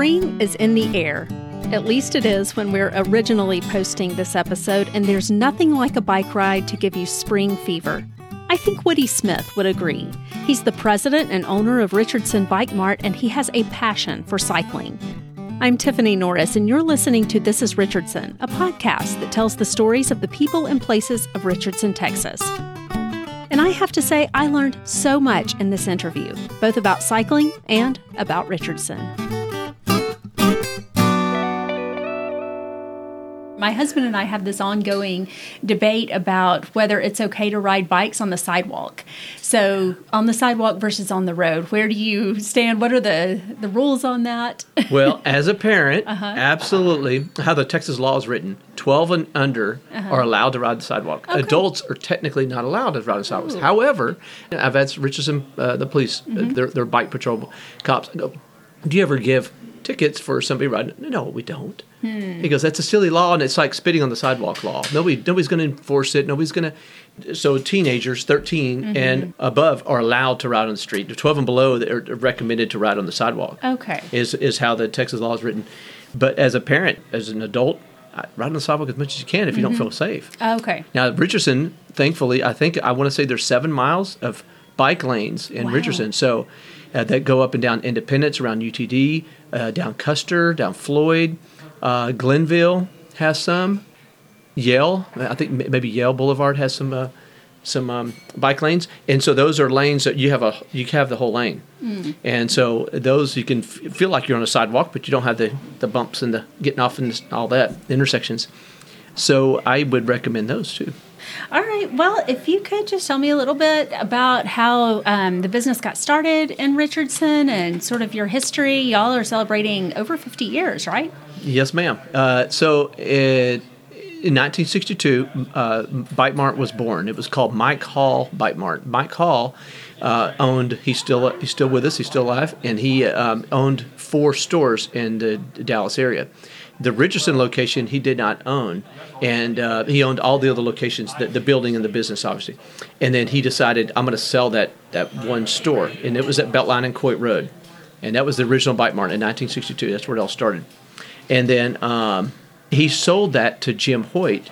Spring is in the air. At least it is when we're originally posting this episode, and there's nothing like a bike ride to give you spring fever. I think Woody Smith would agree. He's the president and owner of Richardson Bike Mart, and he has a passion for cycling. I'm Tiffany Norris, and you're listening to This is Richardson, a podcast that tells the stories of the people and places of Richardson, Texas. And I have to say, I learned so much in this interview, both about cycling and about Richardson. My husband and I have this ongoing debate about whether it's okay to ride bikes on the sidewalk. So, on the sidewalk versus on the road, where do you stand? What are the, the rules on that? well, as a parent, uh-huh. absolutely. How the Texas law is written 12 and under uh-huh. are allowed to ride the sidewalk. Okay. Adults are technically not allowed to ride the sidewalks. Ooh. However, I've had Richardson, uh, the police, uh, mm-hmm. uh, their, their bike patrol cops, do you ever give tickets for somebody riding? No, we don't. Hmm. He goes, "That's a silly law, and it's like spitting on the sidewalk law. Nobody, nobody's going to enforce it. Nobody's going to." So teenagers, 13 mm-hmm. and above, are allowed to ride on the street. Twelve and below, are recommended to ride on the sidewalk. Okay, is is how the Texas law is written. But as a parent, as an adult, ride on the sidewalk as much as you can if you mm-hmm. don't feel safe. Okay. Now Richardson, thankfully, I think I want to say there's seven miles of bike lanes in wow. Richardson. So uh, that go up and down Independence around UTD, uh, down Custer, down Floyd. Uh, Glenville has some. Yale, I think maybe Yale Boulevard has some uh, some um, bike lanes, and so those are lanes that you have a you have the whole lane, mm. and so those you can f- feel like you're on a sidewalk, but you don't have the, the bumps and the getting off and all that intersections. So I would recommend those too. All right. Well, if you could just tell me a little bit about how um, the business got started in Richardson and sort of your history. Y'all are celebrating over 50 years, right? Yes, ma'am. Uh, so it, in 1962, uh, Bike Mart was born. It was called Mike Hall Bike Mart. Mike Hall uh, owned. He's still he's still with us. He's still alive, and he um, owned four stores in the Dallas area. The Richardson location he did not own, and uh, he owned all the other locations, the, the, building and the business, obviously. And then he decided, I'm going to sell that that one store, and it was at Beltline and Coit Road, and that was the original Bike Mart in 1962. That's where it all started. And then um, he sold that to Jim Hoyt,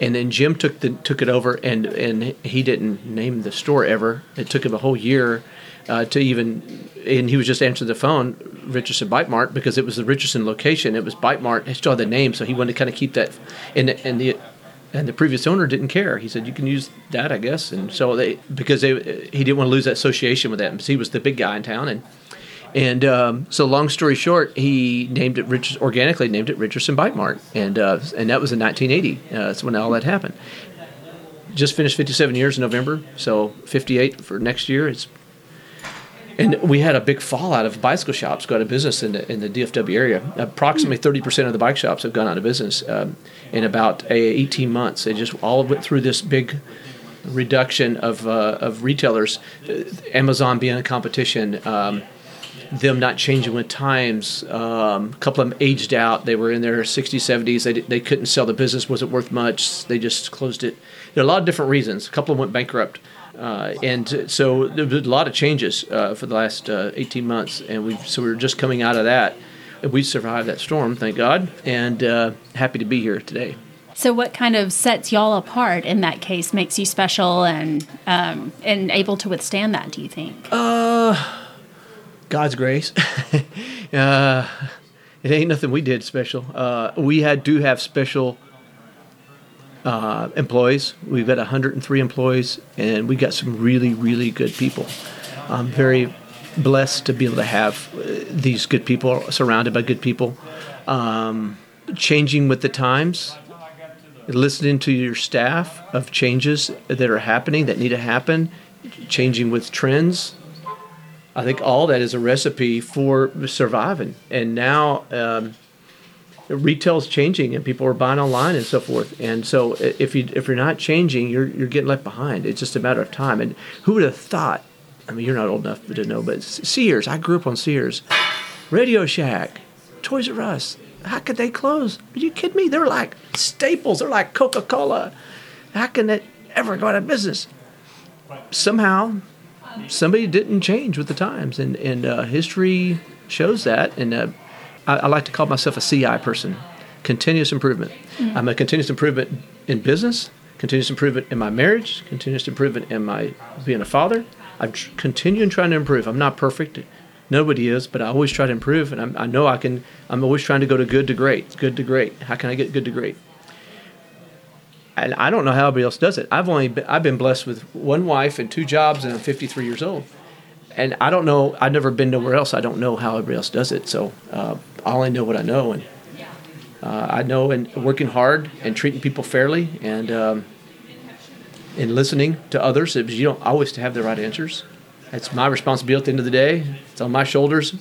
and then Jim took the took it over, and and he didn't name the store ever. It took him a whole year uh, to even, and he was just answering the phone, Richardson Bike Mart, because it was the Richardson location. It was Bike Mart. He still had the name, so he wanted to kind of keep that. And and the and the previous owner didn't care. He said, "You can use that, I guess." And so they because they he didn't want to lose that association with that. Because he was the big guy in town, and and um, so, long story short, he named it Rich, organically named it Richardson Bike Mart, and uh, and that was in 1980. Uh, that's when all that happened. Just finished 57 years in November, so 58 for next year. It's and we had a big fallout of bicycle shops go out of business in the, in the DFW area. Approximately 30% of the bike shops have gone out of business um, in about 18 months. They just all went through this big reduction of, uh, of retailers, Amazon being a competition. Um, them not changing with times. Um, a couple of them aged out. They were in their 60s, 70s. They, they couldn't sell the business, wasn't worth much. They just closed it. There are a lot of different reasons. A couple of them went bankrupt. Uh, and so there was a lot of changes uh, for the last uh, 18 months. And we so we are just coming out of that. We survived that storm, thank God, and uh, happy to be here today. So, what kind of sets y'all apart in that case, makes you special and um, and able to withstand that? Do you think? Uh God's grace. uh, it ain't nothing we did special. Uh, we had do have special uh, employees. We've got 103 employees, and we've got some really, really good people. I'm very blessed to be able to have uh, these good people surrounded by good people. Um, changing with the times, listening to your staff of changes that are happening that need to happen, changing with trends I think all that is a recipe for surviving. And now um, retail is changing, and people are buying online and so forth. And so if you if you're not changing, you're you're getting left behind. It's just a matter of time. And who would have thought? I mean, you're not old enough to know, but Sears. I grew up on Sears, Radio Shack, Toys R Us. How could they close? Are you kidding me? They're like staples. They're like Coca Cola. How can it ever go out of business? Somehow somebody didn't change with the times, and and uh, history shows that. And uh, I, I like to call myself a CI person, continuous improvement. Mm-hmm. I'm a continuous improvement in business, continuous improvement in my marriage, continuous improvement in my being a father. I'm tr- continuing trying to improve. I'm not perfect. Nobody is, but I always try to improve, and I'm, i know I can. I'm always trying to go to good to great, good to great. How can I get good to great? And I don't know how everybody else does it. I've only been, I've been blessed with one wife and two jobs, and I'm 53 years old. And I don't know. I've never been nowhere else. I don't know how everybody else does it. So uh, I only know what I know, and uh, I know and working hard and treating people fairly and um, and listening to others. You don't always have the right answers. It's my responsibility at the end of the day. It's on my shoulders.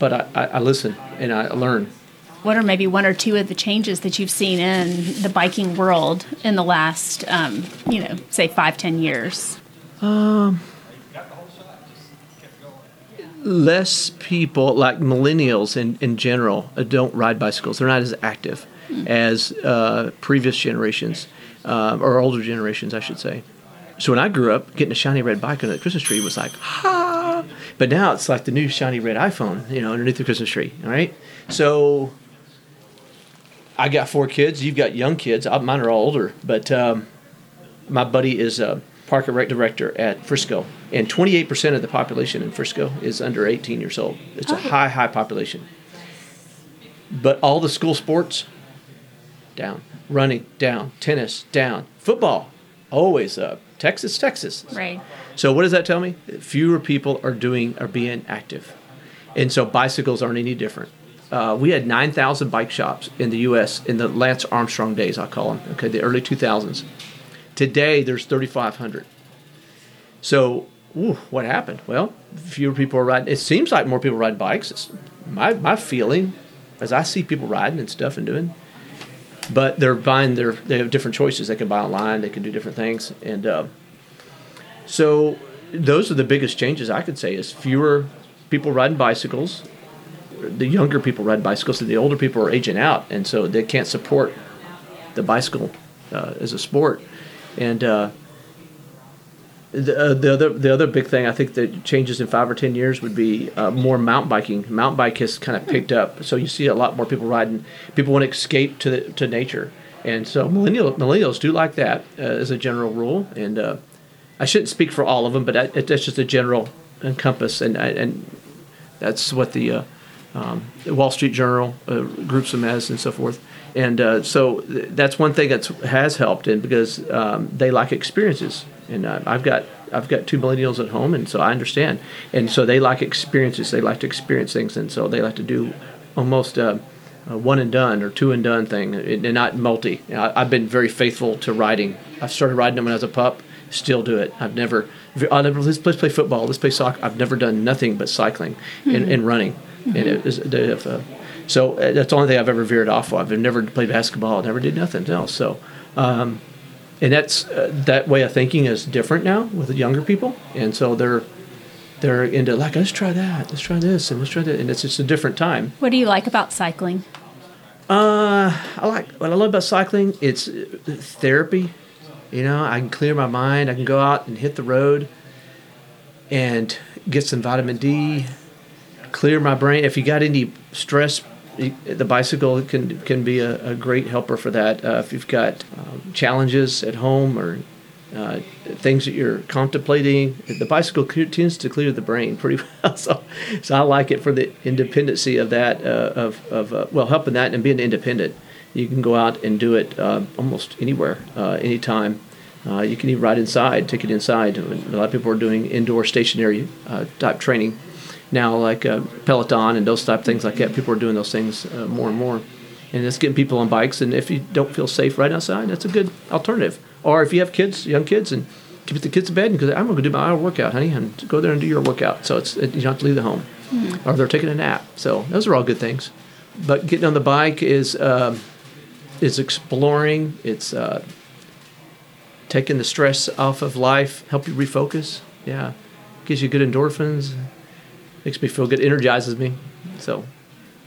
But I, I, I listen and I learn. What are maybe one or two of the changes that you've seen in the biking world in the last, um, you know, say five, ten years? Um, less people, like millennials in, in general, uh, don't ride bicycles. They're not as active mm. as uh, previous generations, uh, or older generations, I should say. So when I grew up, getting a shiny red bike under the Christmas tree was like, ha! But now it's like the new shiny red iPhone, you know, underneath the Christmas tree, all right? So I got four kids. You've got young kids. Mine are all older, but um, my buddy is a park and rec director at Frisco, and 28% of the population in Frisco is under 18 years old. It's a oh. high, high population. But all the school sports, down. Running, down. Tennis, down. Football, always up Texas, Texas. Right. So what does that tell me? Fewer people are doing are being active, and so bicycles aren't any different. Uh, we had 9,000 bike shops in the U.S. in the Lance Armstrong days, I call them. Okay, the early 2000s. Today there's 3,500. So, ooh, what happened? Well, fewer people are riding. It seems like more people ride bikes. It's my my feeling, as I see people riding and stuff and doing but they're buying their they have different choices. They can buy online. They can do different things, and uh, so those are the biggest changes I could say. Is fewer people riding bicycles. The younger people ride bicycles, and the older people are aging out, and so they can't support the bicycle uh, as a sport. And uh, the, uh, the other the other big thing I think that changes in five or ten years would be uh, more mountain biking. Mountain bike has kind of picked up, so you see a lot more people riding. People want to escape to the, to nature, and so millennial, millennials do like that uh, as a general rule. And uh, I shouldn't speak for all of them, but that's just a general encompass, and and that's what the uh, um, Wall Street Journal uh, groups of as and so forth. And so th- that's one thing that has helped, and because um, they like experiences and uh, I've got I've got two millennials at home, and so I understand. And so they like experiences. They like to experience things, and so they like to do almost a, a one and done or two and done thing, and not multi. I, have been very faithful to riding. I started riding them when I was a pup. Still do it. I've never. I never let's, let's play football. Let's play soccer. I've never done nothing but cycling mm-hmm. and, and, running. Mm-hmm. And it is, have, uh, so uh, that's the only thing I've ever veered off of. I've never played basketball. I Never did nothing else. So. Um, and that's uh, that way of thinking is different now with the younger people, and so they're they're into like let's try that, let's try this, and let's try that, and it's just a different time. What do you like about cycling? Uh, I like what I love about cycling. It's uh, therapy. You know, I can clear my mind. I can go out and hit the road and get some vitamin D, clear my brain. If you got any stress the bicycle can can be a, a great helper for that. Uh, if you've got um, challenges at home or uh, things that you're contemplating, the bicycle tends to clear the brain pretty well. So, so I like it for the independency of that, uh, of, of uh, well, helping that and being independent. You can go out and do it uh, almost anywhere, uh, anytime. you can even ride inside, take it inside. A lot of people are doing indoor stationary type training now, like uh, Peloton and those type of things like that. People are doing those things uh, more and more, and it's getting people on bikes. And if you don't feel safe right outside, that's a good alternative. Or if you have kids, young kids, and keep the kids in bed and go, I'm going to do my workout, honey, and go there and do your workout. So it's it, you don't have to leave the home, mm-hmm. or they're taking a nap. So those are all good things. But getting on the bike is um, is exploring. It's uh, taking the stress off of life, help you refocus. Yeah, gives you good endorphins makes me feel good, energizes me. So.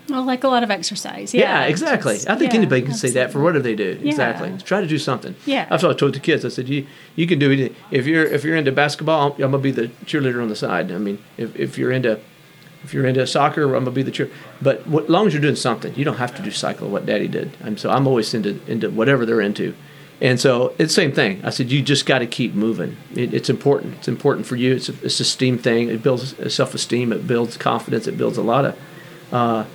Well, like a lot of exercise. Yeah, yeah exactly. Just, I think yeah, anybody can absolutely. say that for whatever they do. Yeah. Exactly. Try to do something. Yeah. That's what I told the kids. I said, you you can do it. If you're if you're into basketball, I'm, I'm gonna be the cheerleader on the side. I mean, if if you're into If you're into soccer, I'm gonna be the cheer. But as long as you're doing something, you don't have to do cycle what Daddy did. And so I'm always into into whatever they're into. And so it's the same thing. I said you just got to keep moving. It, it's important. It's important for you. It's a, it's a steam thing. It builds self-esteem. It builds confidence. It builds a lot of uh,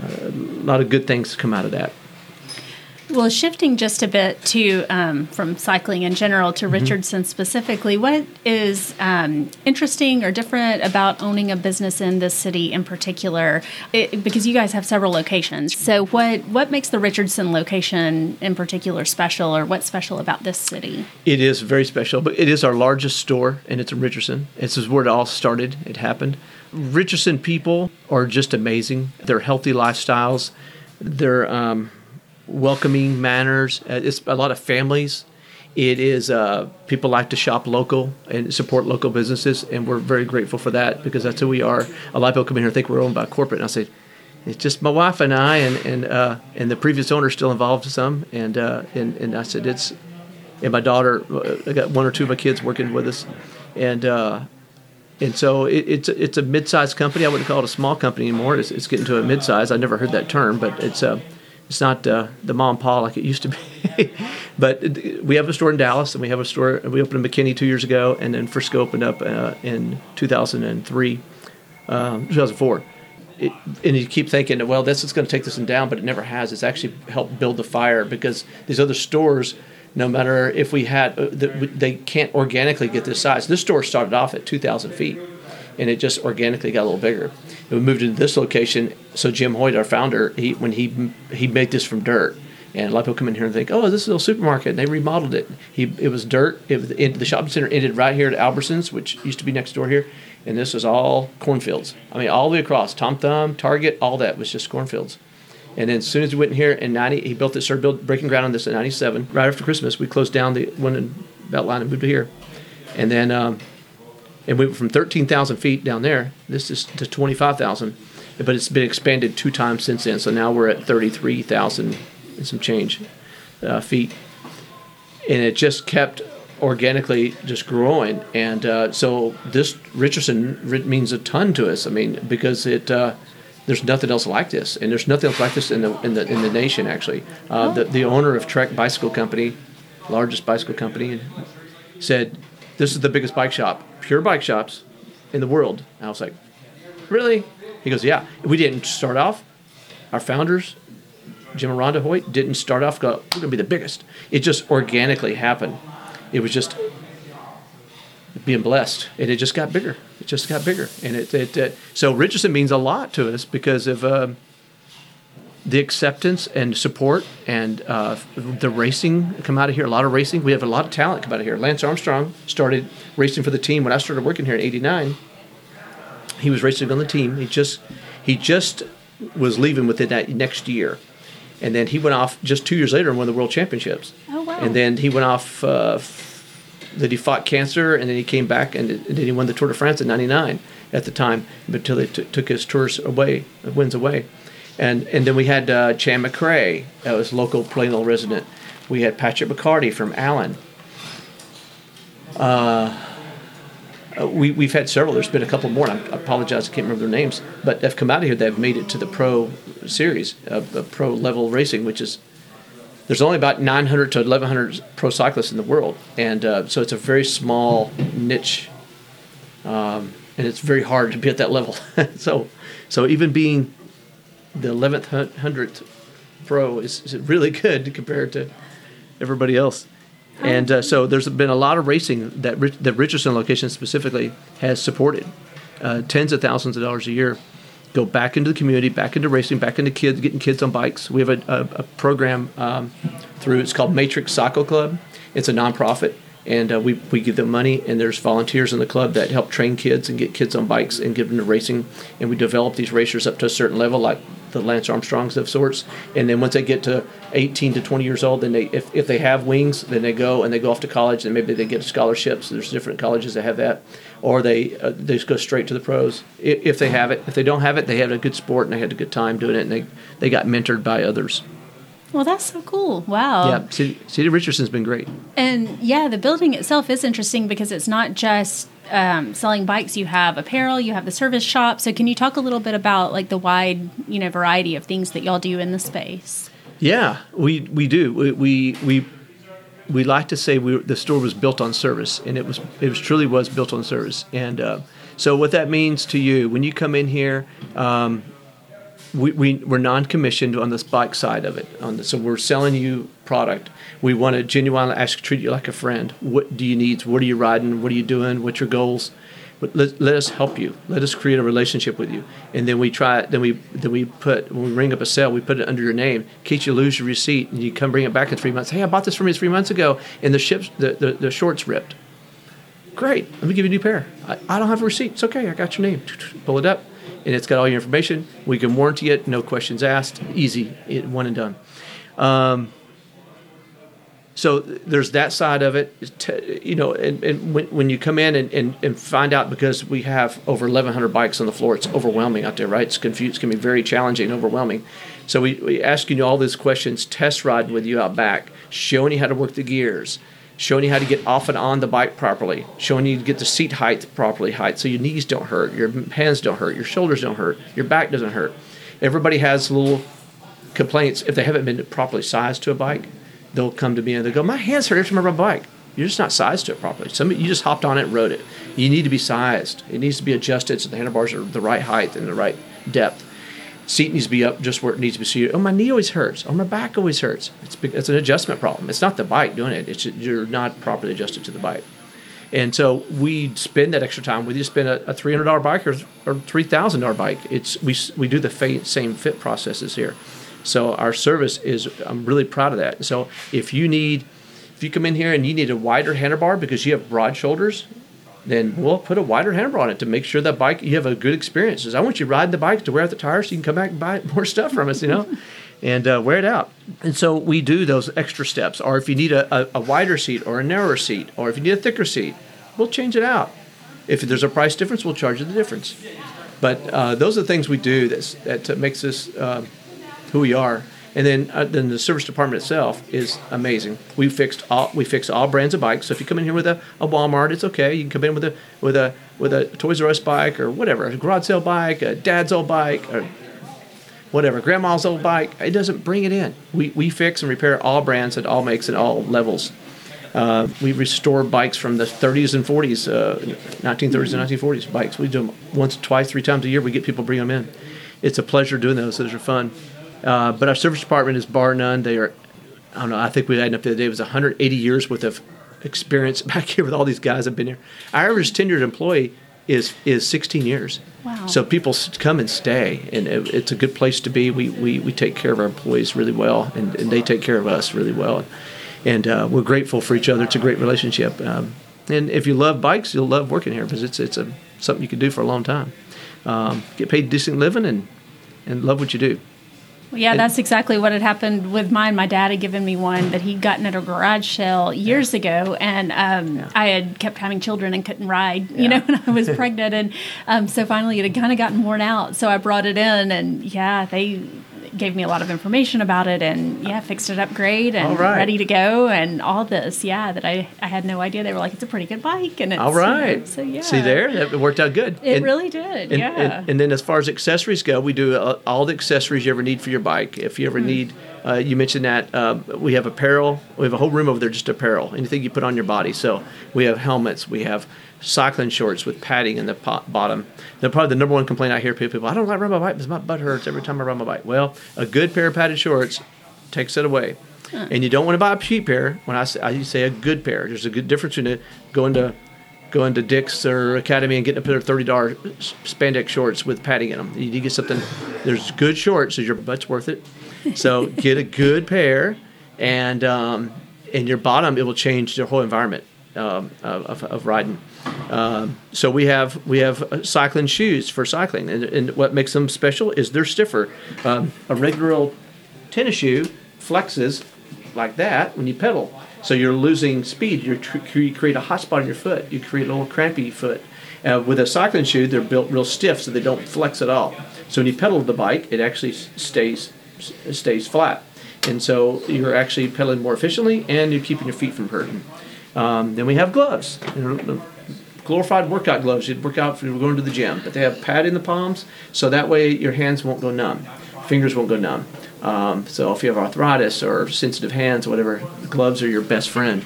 a lot of good things come out of that. Well, shifting just a bit to um, from cycling in general to mm-hmm. Richardson specifically, what is um, interesting or different about owning a business in this city in particular? It, because you guys have several locations, so what what makes the Richardson location in particular special, or what's special about this city? It is very special, but it is our largest store, and it's in Richardson. This is where it all started. It happened. Richardson people are just amazing. They're healthy lifestyles. They're um, welcoming manners. Uh, it's a lot of families. It is uh, people like to shop local and support local businesses, and we're very grateful for that because that's who we are. A lot of people come in here and think we're owned by corporate, and I say it's just my wife and I, and and uh, and the previous owner still involved some, and uh, and and I said it's, and my daughter, uh, I got one or two of my kids working with us, and. Uh, and so it, it's it's a mid-sized company. I wouldn't call it a small company anymore. It's, it's getting to a mid-size. I never heard that term, but it's a it's not uh, the mom and pa like it used to be. but we have a store in Dallas, and we have a store. We opened in McKinney two years ago, and then Frisco opened up uh, in 2003, um, 2004. It, and you keep thinking, well, this is going to take this one down, but it never has. It's actually helped build the fire because these other stores, no matter if we had, uh, they can't organically get this size. This store started off at 2,000 feet and it just organically got a little bigger. And we moved into this location. So Jim Hoyt, our founder, he when he he made this from dirt, and a lot of people come in here and think, oh, this is a little supermarket. And they remodeled it. He it was dirt. It it, the shopping center ended right here at Albertsons, which used to be next door here, and this was all cornfields. I mean, all the way across, Tom Thumb, Target, all that was just cornfields. And then as soon as we went in here in 90, he built this, started breaking ground on this in 97. Right after Christmas, we closed down the one in Beltline and moved to here. And then um, and we went from 13,000 feet down there. This is to 25,000, but it's been expanded two times since then. So now we're at 33,000 and some change uh, feet, and it just kept organically just growing. And uh, so this Richardson means a ton to us. I mean, because it. Uh, there's nothing else like this, and there's nothing else like this in the in the in the nation. Actually, uh, the the owner of Trek Bicycle Company, largest bicycle company, said this is the biggest bike shop, pure bike shops in the world. And I was like, really? He goes, yeah. We didn't start off. Our founders, Jim and Rhonda Hoyt, didn't start off. Go, we're gonna be the biggest. It just organically happened. It was just being blessed, and it just got bigger. It just got bigger, and it. it, it so Richardson means a lot to us because of. Uh, the acceptance and support and uh, the racing come out of here. A lot of racing. We have a lot of talent come out of here. Lance Armstrong started racing for the team when I started working here in '89. He was racing on the team. He just he just was leaving within that next year, and then he went off just two years later and won the world championships. Oh wow! And then he went off. Uh, that he fought cancer, and then he came back, and, and then he won the Tour de France in '99 at the time, until they t- took his tours away, wins away. And and then we had uh, Chann McRae, that was local Plano resident. We had Patrick McCarty from Allen. Uh, we, we've had several. There's been a couple more. I apologize, I can't remember their names, but they've come out of here. They've made it to the pro series, uh, pro level racing, which is there's only about 900 to 1100 pro cyclists in the world, and uh, so it's a very small niche, um, and it's very hard to be at that level. so, so even being the 11th hundredth pro is, is really good compared to everybody else. And uh, so there's been a lot of racing that Rich, that Richardson location specifically has supported. Uh, tens of thousands of dollars a year go back into the community, back into racing, back into kids, getting kids on bikes. We have a, a, a program um, through, it's called Matrix Cycle Club. It's a nonprofit and uh, we, we give them money and there's volunteers in the club that help train kids and get kids on bikes and give them to racing. And we develop these racers up to a certain level like the lance armstrongs of sorts. And then once they get to 18 to 20 years old then they if, if they have wings then they go and they go off to college and maybe they get scholarships. There's different colleges that have that. Or they uh, they just go straight to the pros. If, if they have it. If they don't have it they had a good sport and they had a good time doing it and they, they got mentored by others Well, that's so cool. Wow. Yeah, City, City Richardson's been great. And yeah, the building itself is interesting because it's not just um, selling bikes. You have apparel, you have the service shop. So can you talk a little bit about like the wide, you know, variety of things that y'all do in the space? Yeah, we we do. We we we, we like to say we, the store was built on service, and it was it was truly was built on service. And uh, so what that means to you when you come in here. Um, we, we, we're non-commissioned on this bike side of it. On the, so we're selling you product. We want to genuinely ask, treat you like a friend. What do you need? What are you riding? What are you doing? What's your goals? But let, let us help you. Let us create a relationship with you. And then we try. Then we then we put when we ring up a sale, we put it under your name. In case you lose your receipt and you come bring it back in three months. Hey, I bought this from you three months ago, and the ships the, the, the shorts ripped. Great. Let me give you a new pair. I, I don't have a receipt. It's okay. I got your name. Pull it up and it's got all your information. We can warranty it, no questions asked, easy, it, one and done. Um, so there's that side of it, you know, and, and when, when you come in and, and, and find out because we have over 1,100 bikes on the floor, it's overwhelming out there, right? It's confused, it can be very challenging and overwhelming. So we, we asking you all these questions, test riding with you out back, showing you how to work the gears, showing you how to get off and on the bike properly, showing you to get the seat height properly height so your knees don't hurt, your hands don't hurt, your shoulders don't hurt, your back doesn't hurt. Everybody has little complaints if they haven't been properly sized to a bike. They'll come to me and they'll go, "My hands hurt every time I ride a bike." You're just not sized to it properly. Some you just hopped on it and rode it. You need to be sized. It needs to be adjusted so the handlebars are the right height and the right depth seat needs to be up just where it needs to be seated. Oh, my knee always hurts. Oh, my back always hurts. It's, it's an adjustment problem. It's not the bike doing it. It's you're not properly adjusted to the bike. And so we spend that extra time. We just spend a, a three hundred dollar bike or, or three thousand dollar bike. It's we we do the fa- same fit processes here. So our service is I'm really proud of that. So if you need if you come in here and you need a wider handlebar because you have broad shoulders, then we'll put a wider handlebar on it to make sure that bike you have a good experience. Because I want you to ride the bike to wear out the tires so you can come back and buy more stuff from us, you know, and uh, wear it out. And so we do those extra steps. Or if you need a, a, a, wider seat or a narrower seat, or if you need a thicker seat, we'll change it out. If there's a price difference, we'll charge you the difference. But uh, those are the things we do that's, that makes us uh, who we are. And then, uh, then the service department itself is amazing. We fixed all we fix all brands of bikes. So if you come in here with a, a Walmart, it's okay. You can come in with a with a with a Toys R Us bike or whatever, a garage sale bike, a dad's old bike, or whatever, grandma's old bike. It doesn't bring it in. We we fix and repair all brands at all makes and all levels. Uh, we restore bikes from the 30s and 40s, uh, 1930s and 1940s bikes. We do them once, twice, three times a year. We get people bring them in. It's a pleasure doing those. Those are fun. Uh, but our service department is bar none. They are, I don't know, I think we had up the other day, it was 180 years worth of experience back here with all these guys that have been here. Our average tenured employee is is 16 years. Wow. So people come and stay, and it, it's a good place to be. We, we, we take care of our employees really well, and, and they take care of us really well. And uh, we're grateful for each other. It's a great relationship. Um, and if you love bikes, you'll love working here because it's, it's a, something you can do for a long time. Um, get paid decent living and, and love what you do. Well, yeah, that's exactly what had happened with mine. My dad had given me one that he'd gotten at a garage sale years yeah. ago, and um, yeah. I had kept having children and couldn't ride, you know, when I was pregnant, and um, so finally it had kind of gotten worn out. So I brought it in, and yeah, they gave me a lot of information about it and yeah, fixed it up great and right. ready to go and all this. Yeah, that I, I had no idea. They were like, it's a pretty good bike. And it's, all right. You know, so yeah. See there? it worked out good. It and, really did. And, yeah. And, and, then as far as accessories go, we do uh, all the accessories you ever need for your bike. If you ever mm-hmm. need, uh, you mentioned that um, we have apparel. We have a whole room over there just apparel, anything you put on your body. So we have helmets. We have cycling shorts with padding in the bottom. The probably the number one complaint I hear people, I don't like riding my bike because my butt hurts every time I ride my bike. Well, a good pair of padded shorts takes it away. Huh. And you don't want to buy a cheap pair. When I say, I say a good pair, there's a good difference between going to going to Dick's or Academy and getting a pair of thirty dollar spandex shorts with padding in them. You need to get something. There's good shorts, so your butt's worth it. So get a good pair, and um, in your bottom, it will change your whole environment um, of, of riding. Um, so we have we have uh, cycling shoes for cycling, and, and what makes them special is they're stiffer. Um, a regular old tennis shoe flexes like that when you pedal, so you're losing speed. you you create a hot spot in your foot. You create a little crampy foot. Uh, with a cycling shoe, they're built real stiff, so they don't flex at all. So when you pedal the bike, it actually stays stays flat. and so you're actually pedaling more efficiently, and you're keeping your feet from hurting. Um, then we have gloves. Know, glorified workout gloves. You'd work out if you were going to the gym, but they have pad in the palms, so that way your hands won't go numb, fingers won't go numb. Um, so if you have arthritis or sensitive hands, or whatever, gloves are your best friend.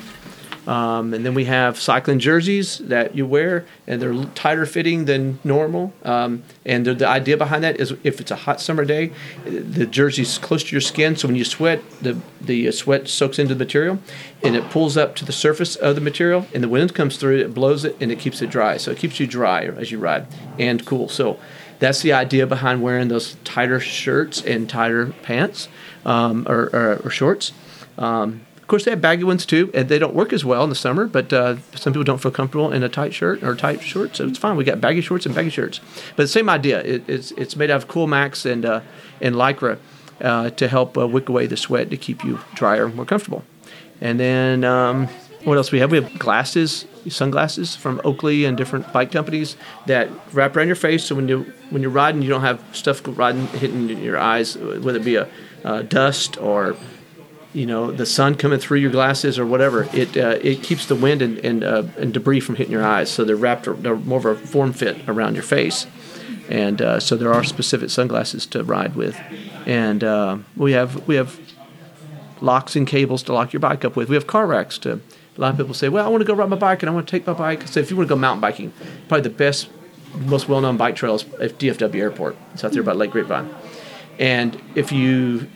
Um, and then we have cycling jerseys that you wear, and they're tighter fitting than normal. Um, and the, the, idea behind that is if it's a hot summer day, the jersey's close to your skin, so when you sweat, the, the sweat soaks into the material and it pulls up to the surface of the material, and the wind comes through, it blows it, and it keeps it dry. So it keeps you dry as you ride and cool. So that's the idea behind wearing those tighter shirts and tighter pants um, or, or, or, shorts. Um, course, they have baggy ones too, and they don't work as well in the summer. But uh, some people don't feel comfortable in a tight shirt or tight shorts, so it's fine. We got baggy shorts and baggy shirts, but the same idea. It, it's it's made out of Cool Max and uh, and Lycra uh, to help uh, wick away the sweat to keep you drier, more comfortable. And then um, what else we have? We have glasses, sunglasses from Oakley and different bike companies that wrap around your face, so when you when you're riding, you don't have stuff riding hitting your eyes, whether it be a uh, dust or you know the sun coming through your glasses or whatever it uh, it keeps the wind and and, uh, and, debris from hitting your eyes. So they're wrapped they're more of a form fit around your face. And uh, so there are specific sunglasses to ride with. And uh, we have we have locks and cables to lock your bike up with. We have car racks to a lot of people say well I want to go ride my bike and I want to take my bike. So if you want to go mountain biking probably the best most well-known bike trails at DFW Airport. It's out there by Lake Grapevine. And if you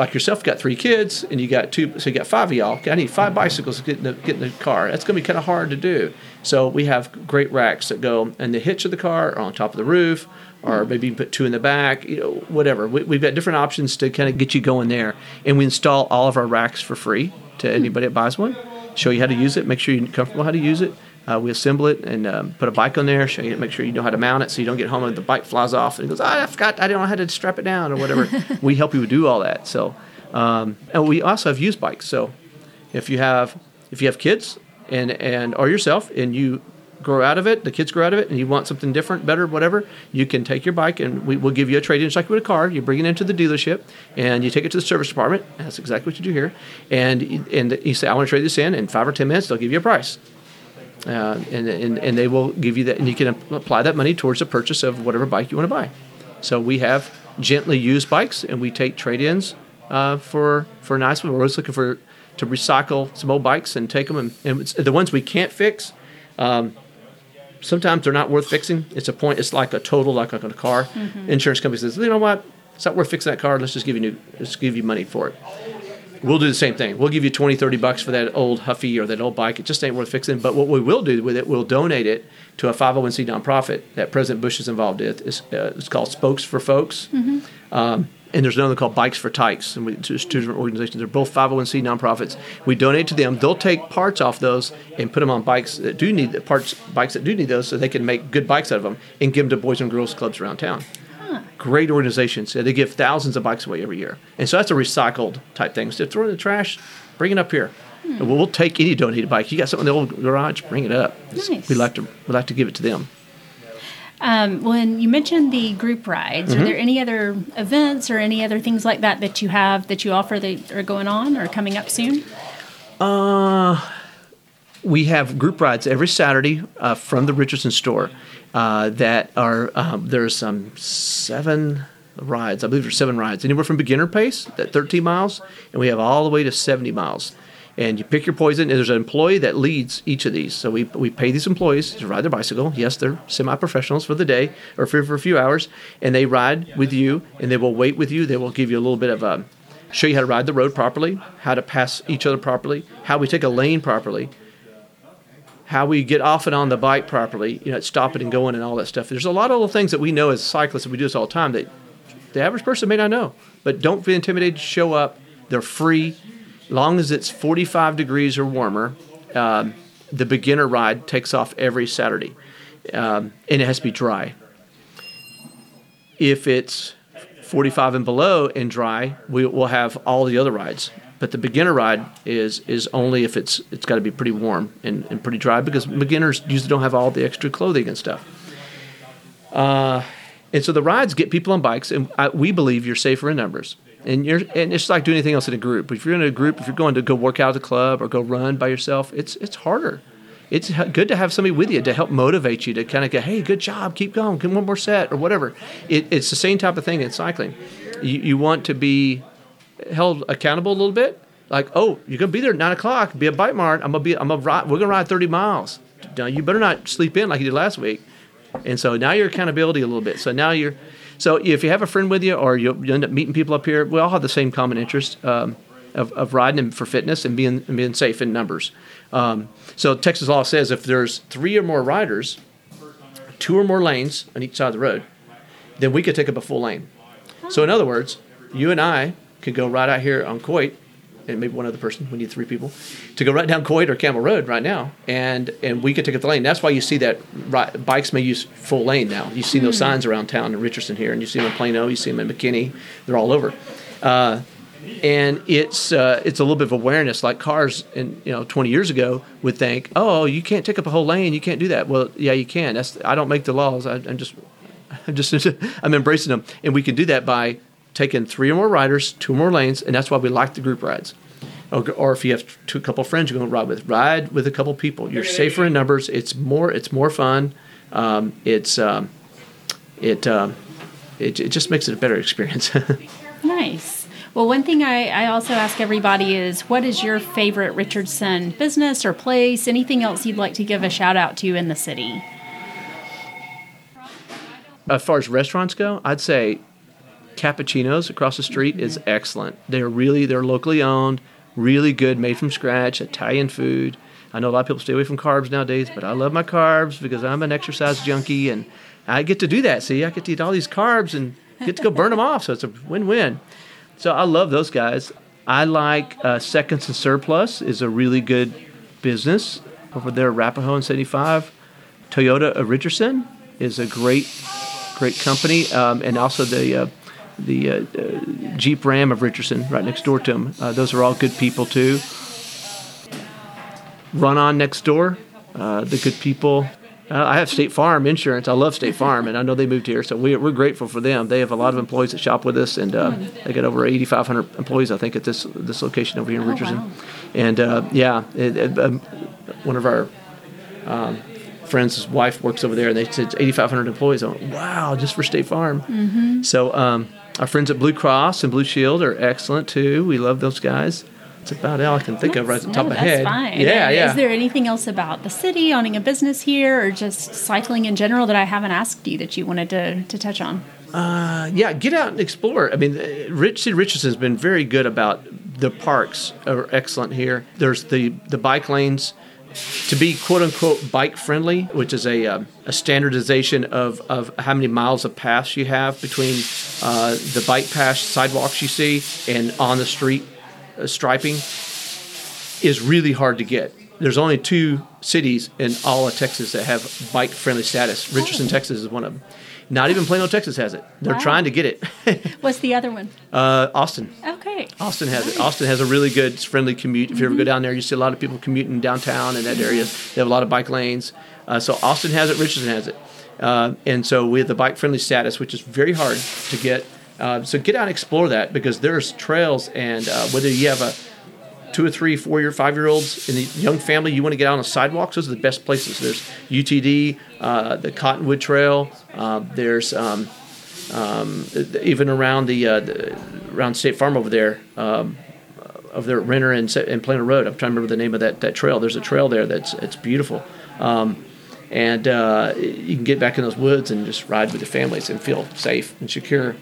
like yourself, got three kids, and you got two, so you got five of y'all. Okay, I need five bicycles to get in the, get in the car. That's going to be kind of hard to do. So we have great racks that go in the hitch of the car, or on top of the roof, or maybe you put two in the back. You know, whatever. We, we've got different options to kind of get you going there, and we install all of our racks for free to anybody that buys one. Show you how to use it. Make sure you're comfortable how to use it. Uh, we assemble it and um, put a bike on there, show you, make sure you know how to mount it so you don't get home and the bike flies off and goes, oh, I forgot, I don't know how to strap it down or whatever. we help you do all that. So, um, and we also have used bikes. So, if you have if you have kids and and or yourself and you grow out of it, the kids grow out of it, and you want something different, better, whatever, you can take your bike and we will give you a trade in just like with a car. You bring it into the dealership and you take it to the service department. That's exactly what you do here. And and you say, I want to trade this in. In five or ten minutes, they'll give you a price. Uh, and, and, and they will give you that, and you can apply that money towards the purchase of whatever bike you want to buy. So we have gently used bikes, and we take trade ins uh, for for nice ones. We're always looking for to recycle some old bikes and take them, and, and the ones we can't fix. Um, sometimes they're not worth fixing. It's a point. It's like a total, like on a car. Mm-hmm. Insurance company says, you know what? It's not worth fixing that car. Let's just give you new. Let's give you money for it we'll do the same thing. We'll give you 20, 30 bucks for that old Huffy or that old bike. It just ain't worth fixing. But what we will do with it, we'll donate it to a 501c nonprofit that President Bush is involved in. It's, uh, it's called Spokes for Folks. Mm-hmm. Um, and there's another called Bikes for Tykes, and we, there's two different organizations. They're both 501c nonprofits. We donate to them. They'll take parts off those and put them on bikes that do need the parts, bikes that do need those, so they can make good bikes out of them and give them to boys and girls clubs around town great organizations. They give thousands of bikes away every year. And so that's a recycled type thing. So throw it in the trash, bring it up here. Hmm. We'll, we'll, take any donated bike. You got something in the old garage, bring it up. Nice. We like to we like to give it to them. Um, when you mentioned the group rides, mm-hmm. are there any other events or any other things like that that you have that you offer that are going on or coming up soon? Uh, we have group rides every Saturday uh, from the Richardson store uh, that are um, there's um, seven rides. I believe there's seven rides, anywhere from beginner pace at 13 miles, and we have all the way to 70 miles. And you pick your poison. And there's an employee that leads each of these. So we, we pay these employees to ride their bicycle. Yes, they're semi-professionals for the day or for, for a few hours, and they ride with you, and they will wait with you. They will give you a little bit of a show you how to ride the road properly, how to pass each other properly, how we take a lane properly, how we get off and on the bike properly, you know, stopping and going and all that stuff. There's a lot of little things that we know as cyclists, and we do this all the time, that the average person may not know. But don't be intimidated show up. They're free. Long as it's 45 degrees or warmer, um, the beginner ride takes off every Saturday. Um, and it has to be dry. If it's 45 and below and dry, we will have all the other rides. But the beginner ride is is only if it's it's got to be pretty warm and, and pretty dry because beginners usually don't have all the extra clothing and stuff. Uh, and so the rides get people on bikes, and I, we believe you're safer in numbers. And you're and it's like doing anything else in a group. If you're in a group, if you're going to go work out at the club or go run by yourself, it's it's harder. It's good to have somebody with you to help motivate you to kind of go, hey, good job, keep going, get one more set or whatever. It, it's the same type of thing in cycling. You, you want to be held accountable a little bit. Like, oh, you're gonna be there at nine o'clock. Be a bike mart. I'm gonna be. I'm gonna ride. We're gonna ride 30 miles. Now, you better not sleep in like you did last week. And so now your accountability a little bit. So now you're. So if you have a friend with you, or you end up meeting people up here, we all have the same common interest um, of, of riding for fitness and being and being safe in numbers. Um, so Texas law says if there's three or more riders, two or more lanes on each side of the road, then we could take up a full lane. So in other words, you and I could go right out here on Coit, and maybe one other person. We need three people to go right down Coit or Campbell Road right now, and and we could take up the lane. That's why you see that right, bikes may use full lane now. You see those signs around town in Richardson here, and you see them in Plano, you see them in McKinney. They're all over. Uh, and it's uh, it's a little bit of awareness. Like cars, in you know, 20 years ago would think, oh, you can't take up a whole lane, you can't do that. Well, yeah, you can. That's I don't make the laws. I, I'm just I'm just I'm embracing them, and we can do that by taking three or more riders, two more lanes, and that's why we like the group rides. Or, or if you have two, a couple friends you're going to ride with, ride with a couple people. You're safer in numbers. It's more it's more fun. Um, it's um, it, um, it it just makes it a better experience. nice. Well, one thing I, I also ask everybody is what is your favorite Richardson business or place? Anything else you'd like to give a shout out to in the city? as far as restaurants go, I'd say Cappuccinos across the street is excellent. They're really they're locally owned, really good, made from scratch, Italian food. I know a lot of people stay away from carbs nowadays, but I love my carbs because I'm an exercise junkie and I get to do that. See, I get to eat all these carbs and get to go burn them off, so it's a win-win. So I love those guys. I like uh, Seconds and Surplus is a really good business over there, Arapaho and 75. Toyota of Richardson is a great, great company, um, and also the uh, the uh, uh, Jeep Ram of Richardson right next door to him. Uh, those are all good people too. Run on next door, uh, the good people. Uh, I have State Farm insurance. I love State Farm, and I know they moved here, so we, we're grateful for them. They have a lot of employees that shop with us, and uh, they got over 8,500 employees, I think, at this this location over here in Oh, Richardson. wow. And uh, yeah, it, it, um, one of our um, friends' wife works over there, and they said 8,500 employees. I went, wow, just for State Farm. Mm-hmm. So um, our friends at Blue Cross and Blue Shield are excellent too. We love those guys. It's about all I can think of right at the top no, of my head. fine. Yeah, And yeah. Is there anything else about the city, owning a business here, or just cycling in general that I haven't asked you that you wanted to, to touch on? Uh, yeah, get out and explore. I mean, Rich City Richardson has been very good about the parks are excellent here. There's the the bike lanes to be quote unquote bike friendly, which is a, uh, a standardization of, of how many miles of paths you have between uh, the bike path sidewalks you see and on the street uh, striping is really hard to get. There's only two cities in all of Texas that have bike friendly status. Richardson, Texas is one of them. Not even Plano, Texas has it. They're Wow. trying to get it. What's the other one? uh, Austin. Okay. Austin has it. Austin has a really good friendly commute. If you ever go down there, you see a lot of people commuting downtown in that area. They have a lot of bike lanes. Uh, so Austin has it. Richardson has it. Uh, and so we have the bike friendly status, which is very hard to get. Uh, so get out and explore that because there's trails, and uh, whether you have a two or three, four year, five year olds in a young family, you want to get out on the sidewalks, those are the best places. There's UTD, uh, the Cottonwood Trail, uh, there's um, um, even around the, uh, the around State Farm over there. Um, of their Renner and, and Plano Road. I'm trying to remember the name of that, that trail. There's a trail there that's it's beautiful, um, and uh, you can get back in those woods and just ride with your families and feel safe and secure.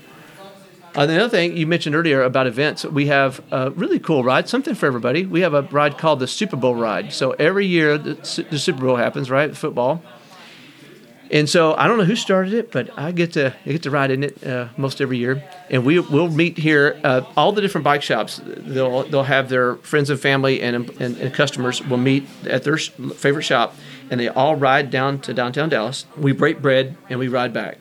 Uh, the other thing you mentioned earlier about events, we have a really cool ride, something for everybody. We have a ride called the Super Bowl ride. So every year the, the Super Bowl happens, right? Football. And so I don't know who started it, but I get to I get to ride in it uh, most every year. And we will meet here. Uh, all the different bike shops, they'll they'll have their friends and family and and, and customers will meet at their favorite shop, and they all ride down to downtown Dallas. We break bread and we ride back.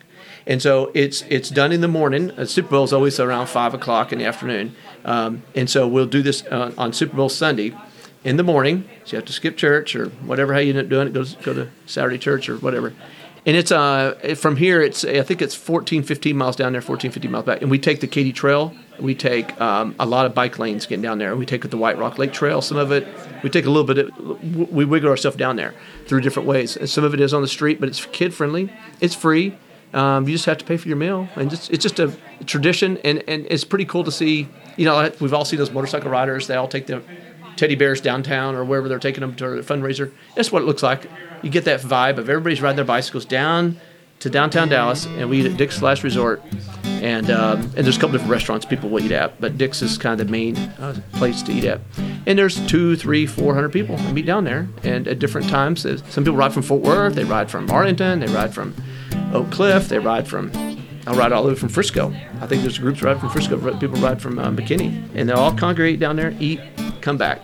And so it's it's done in the morning. Uh, Super Bowl is always around five o'clock in the afternoon, um, and so we'll do this uh, on Super Bowl Sunday in the morning. So you have to skip church or whatever how you end up doing it. Go go to Saturday church or whatever, and it's uh from here it's I think it's 14, 15 miles down there, 14, 15 miles back, and we take the Katy Trail. We take um, a lot of bike lanes getting down there. We take the White Rock Lake Trail. Some of it we take a little bit. Of, we wiggle ourselves down there through different ways. And some of it is on the street, but it's kid friendly. It's free. Um, you just have to pay for your meal, and just, it's just a tradition, and, and it's pretty cool to see. You know, we've all seen those motorcycle riders. They all take the teddy bears downtown or wherever they're taking them to a fundraiser. That's what it looks like. You get that vibe of everybody's riding their bicycles down to downtown Dallas, and we eat at Dick's Last Resort. And um, and there's a couple different restaurants people will eat at, but Dick's is kind of the main uh, place to eat at. And there's two, three, four hundred people meet down there, and at different times. Some people ride from Fort Worth, they ride from Arlington, they ride from Oak Cliff, they ride from I'll ride all the way from Frisco. I think there's groups ride from Frisco. People ride from uh, McKinney, and they all congregate down there, eat, come back.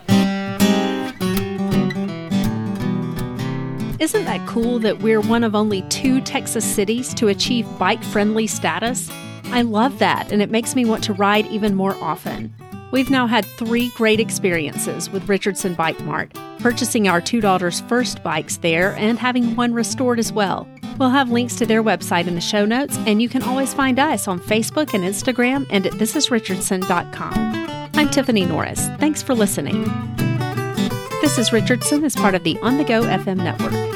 Isn't that cool that we're one of only two Texas cities to achieve bike friendly status? I love that, and it makes me want to ride even more often. We've now had three great experiences with Richardson Bike Mart, purchasing our two daughters' first bikes there and having one restored as well. We'll have links to their website in the show notes, and you can always find us on Facebook and Instagram and at thisisrichardson.com. I'm Tiffany Norris. Thanks for listening. This is Richardson as part of the On the Go FM network.